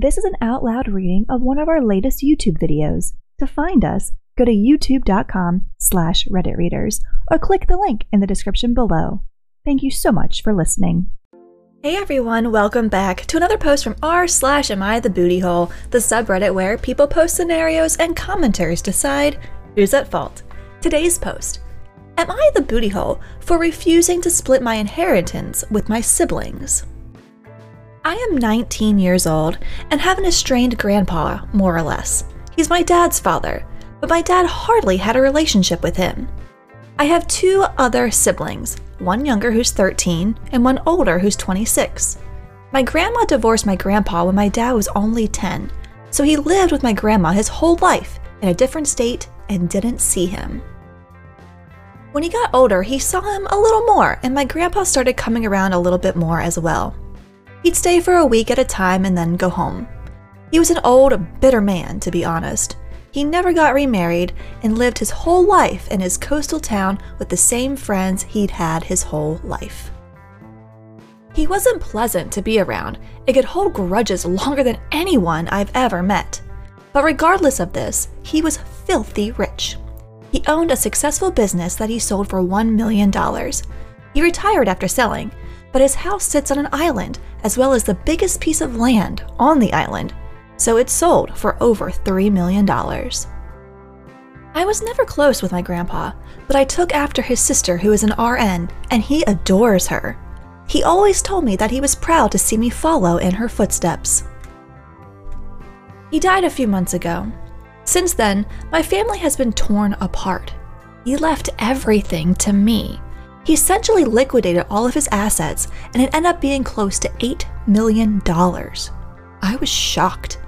This is an out loud reading of one of our latest YouTube videos. To find us, go to youtube.com slash redditreaders or click the link in the description below. Thank you so much for listening. Hey everyone, welcome back to another post from r slash am I the booty hole, the subreddit where people post scenarios and commenters decide who's at fault. Today's post Am I the booty hole for refusing to split my inheritance with my siblings? I am 19 years old and have an estranged grandpa, more or less. He's my dad's father, but my dad hardly had a relationship with him. I have two other siblings, one younger who's 13 and one older who's 26. My grandma divorced my grandpa when my dad was only 10, so he lived with my grandma his whole life in a different state and didn't see him. When he got older, he saw him a little more, and my grandpa started coming around a little bit more as well. He'd stay for a week at a time and then go home. He was an old, bitter man, to be honest. He never got remarried and lived his whole life in his coastal town with the same friends he'd had his whole life. He wasn't pleasant to be around and could hold grudges longer than anyone I've ever met. But regardless of this, he was filthy rich. He owned a successful business that he sold for $1 million. He retired after selling, but his house sits on an island, as well as the biggest piece of land on the island, so it sold for over $3 million. I was never close with my grandpa, but I took after his sister, who is an RN, and he adores her. He always told me that he was proud to see me follow in her footsteps. He died a few months ago, since then, my family has been torn apart. He left everything to me. He essentially liquidated all of his assets, and it ended up being close to $8 million. I was shocked.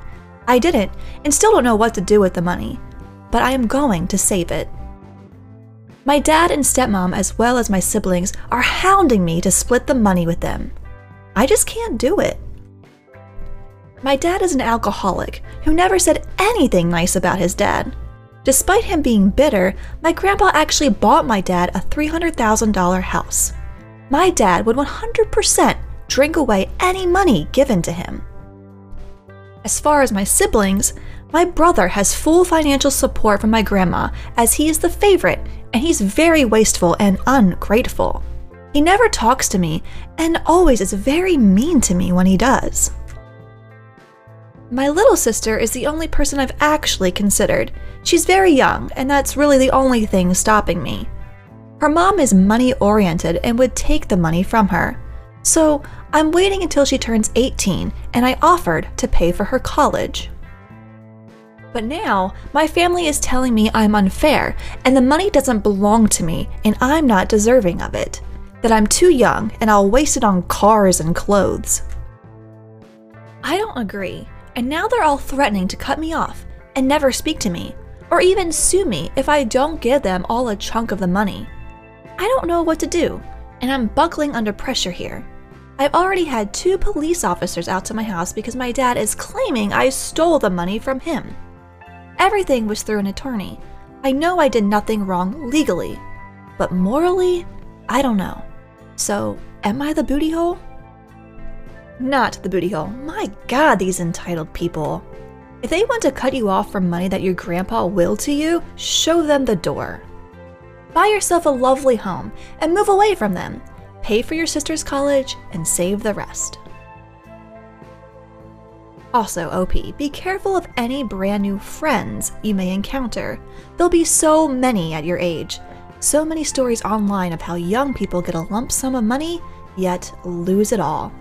I didn't, and still don't know what to do with the money, but I am going to save it. My dad and stepmom, as well as my siblings, are hounding me to split the money with them. I just can't do it. My dad is an alcoholic who never said anything nice about his dad. Despite him being bitter, my grandpa actually bought my dad a $300,000 house. My dad would 100% drink away any money given to him. As far as my siblings, my brother has full financial support from my grandma as he is the favorite and he's very wasteful and ungrateful. He never talks to me and always is very mean to me when he does. My little sister is the only person I've actually considered. She's very young, and that's really the only thing stopping me. Her mom is money oriented and would take the money from her. So I'm waiting until she turns 18, and I offered to pay for her college. But now, my family is telling me I'm unfair, and the money doesn't belong to me, and I'm not deserving of it. That I'm too young, and I'll waste it on cars and clothes. I don't agree and now they're all threatening to cut me off and never speak to me, or even sue me if I don't give them all a chunk of the money. I don't know what to do, and I'm buckling under pressure here. I've already had two police officers out to my house because my dad is claiming I stole the money from him. Everything was through an attorney. I know I did nothing wrong legally, but morally, I don't know. So, am I the booty hole? Not the booty hole. My god, these entitled people. If they want to cut you off for money that your grandpa willed to you, show them the door. Buy yourself a lovely home and move away from them. Pay for your sister's college and save the rest. Also, OP, be careful of any brand new friends you may encounter. There'll be so many at your age. So many stories online of how young people get a lump sum of money, yet lose it all.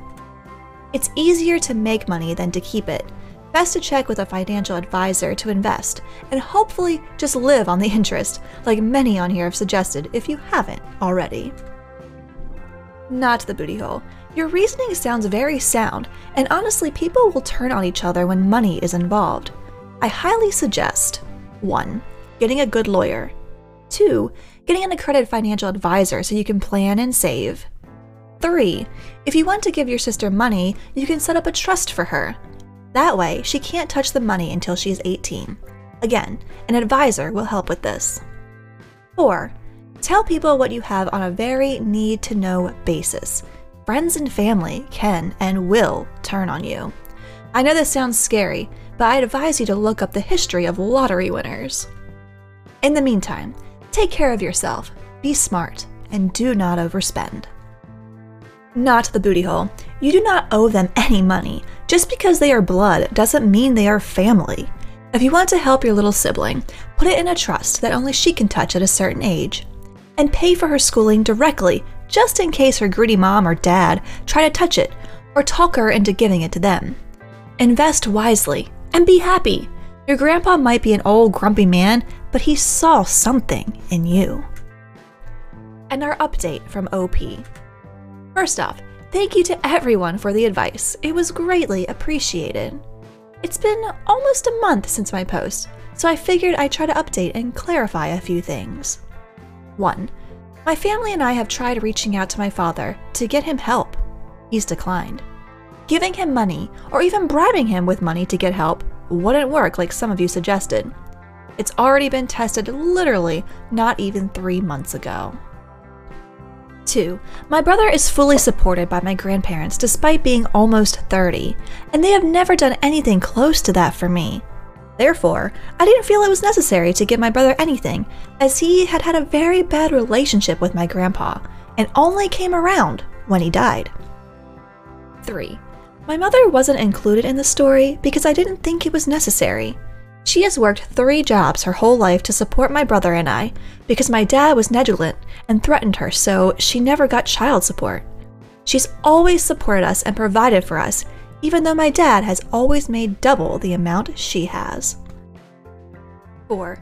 It's easier to make money than to keep it. Best to check with a financial advisor to invest, and hopefully just live on the interest, like many on here have suggested if you haven't already. Not the booty hole. Your reasoning sounds very sound, and honestly, people will turn on each other when money is involved. I highly suggest 1. Getting a good lawyer. 2. Getting an accredited financial advisor so you can plan and save. 3. If you want to give your sister money, you can set up a trust for her. That way, she can't touch the money until she's 18. Again, an advisor will help with this. 4. Tell people what you have on a very need to know basis. Friends and family can and will turn on you. I know this sounds scary, but I advise you to look up the history of lottery winners. In the meantime, take care of yourself, be smart, and do not overspend. Not the booty hole. You do not owe them any money. Just because they are blood doesn't mean they are family. If you want to help your little sibling, put it in a trust that only she can touch at a certain age. And pay for her schooling directly, just in case her greedy mom or dad try to touch it or talk her into giving it to them. Invest wisely and be happy. Your grandpa might be an old grumpy man, but he saw something in you. And our update from OP. First off, thank you to everyone for the advice. It was greatly appreciated. It's been almost a month since my post, so I figured I'd try to update and clarify a few things. 1. My family and I have tried reaching out to my father to get him help. He's declined. Giving him money, or even bribing him with money to get help, wouldn't work like some of you suggested. It's already been tested literally not even three months ago. 2. My brother is fully supported by my grandparents despite being almost 30, and they have never done anything close to that for me. Therefore, I didn't feel it was necessary to give my brother anything, as he had had a very bad relationship with my grandpa, and only came around when he died. 3. My mother wasn't included in the story because I didn't think it was necessary. She has worked three jobs her whole life to support my brother and I because my dad was negligent and threatened her, so she never got child support. She's always supported us and provided for us, even though my dad has always made double the amount she has. 4.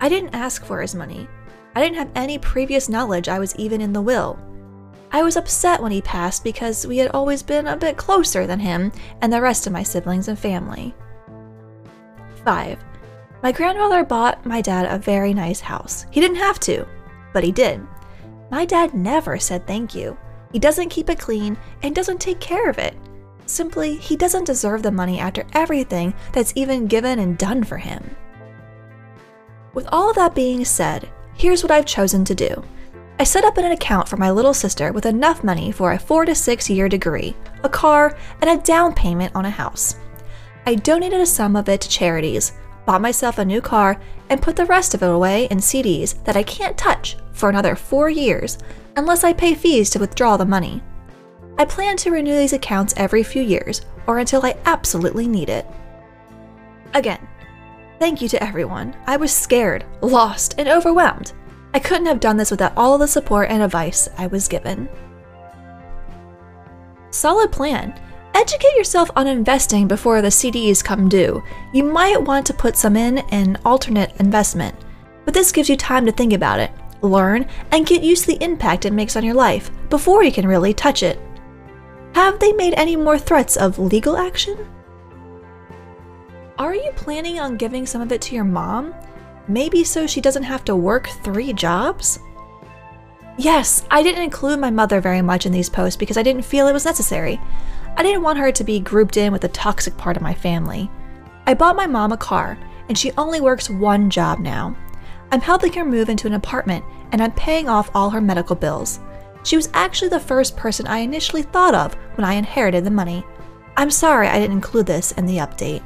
I didn't ask for his money. I didn't have any previous knowledge I was even in the will. I was upset when he passed because we had always been a bit closer than him and the rest of my siblings and family. 5. My grandfather bought my dad a very nice house. He didn't have to, but he did. My dad never said thank you. He doesn't keep it clean and doesn't take care of it. Simply, he doesn't deserve the money after everything that's even given and done for him. With all of that being said, here's what I've chosen to do. I set up an account for my little sister with enough money for a 4 to 6 year degree, a car, and a down payment on a house. I donated a sum of it to charities, bought myself a new car, and put the rest of it away in CDs that I can't touch for another four years unless I pay fees to withdraw the money. I plan to renew these accounts every few years or until I absolutely need it. Again, thank you to everyone. I was scared, lost, and overwhelmed. I couldn't have done this without all the support and advice I was given. Solid plan. Educate yourself on investing before the CDs come due. You might want to put some in an alternate investment, but this gives you time to think about it, learn, and get used to the impact it makes on your life before you can really touch it. Have they made any more threats of legal action? Are you planning on giving some of it to your mom? Maybe so she doesn't have to work three jobs? Yes, I didn't include my mother very much in these posts because I didn't feel it was necessary. I didn't want her to be grouped in with the toxic part of my family. I bought my mom a car, and she only works one job now. I'm helping her move into an apartment, and I'm paying off all her medical bills. She was actually the first person I initially thought of when I inherited the money. I'm sorry I didn't include this in the update.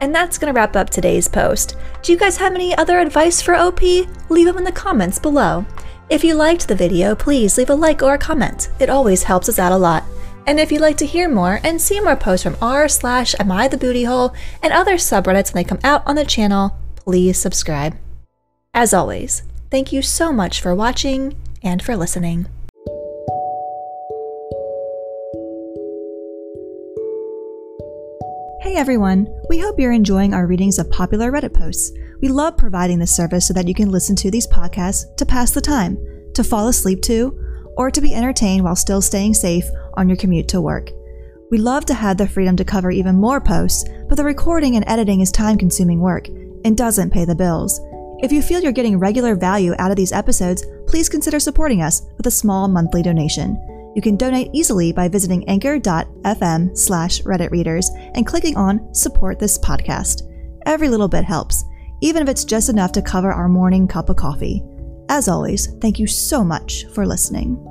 And that's gonna wrap up today's post. Do you guys have any other advice for OP? Leave them in the comments below. If you liked the video, please leave a like or a comment. It always helps us out a lot. And if you'd like to hear more and see more posts from r slash am I the booty hole and other subreddits when they come out on the channel, please subscribe. As always, thank you so much for watching and for listening. Hey everyone! We hope you're enjoying our readings of popular Reddit posts. We love providing this service so that you can listen to these podcasts to pass the time, to fall asleep to, or to be entertained while still staying safe on your commute to work. We love to have the freedom to cover even more posts, but the recording and editing is time consuming work and doesn't pay the bills. If you feel you're getting regular value out of these episodes, please consider supporting us with a small monthly donation. You can donate easily by visiting anchor.fm slash Reddit readers and clicking on Support This Podcast. Every little bit helps, even if it's just enough to cover our morning cup of coffee. As always, thank you so much for listening.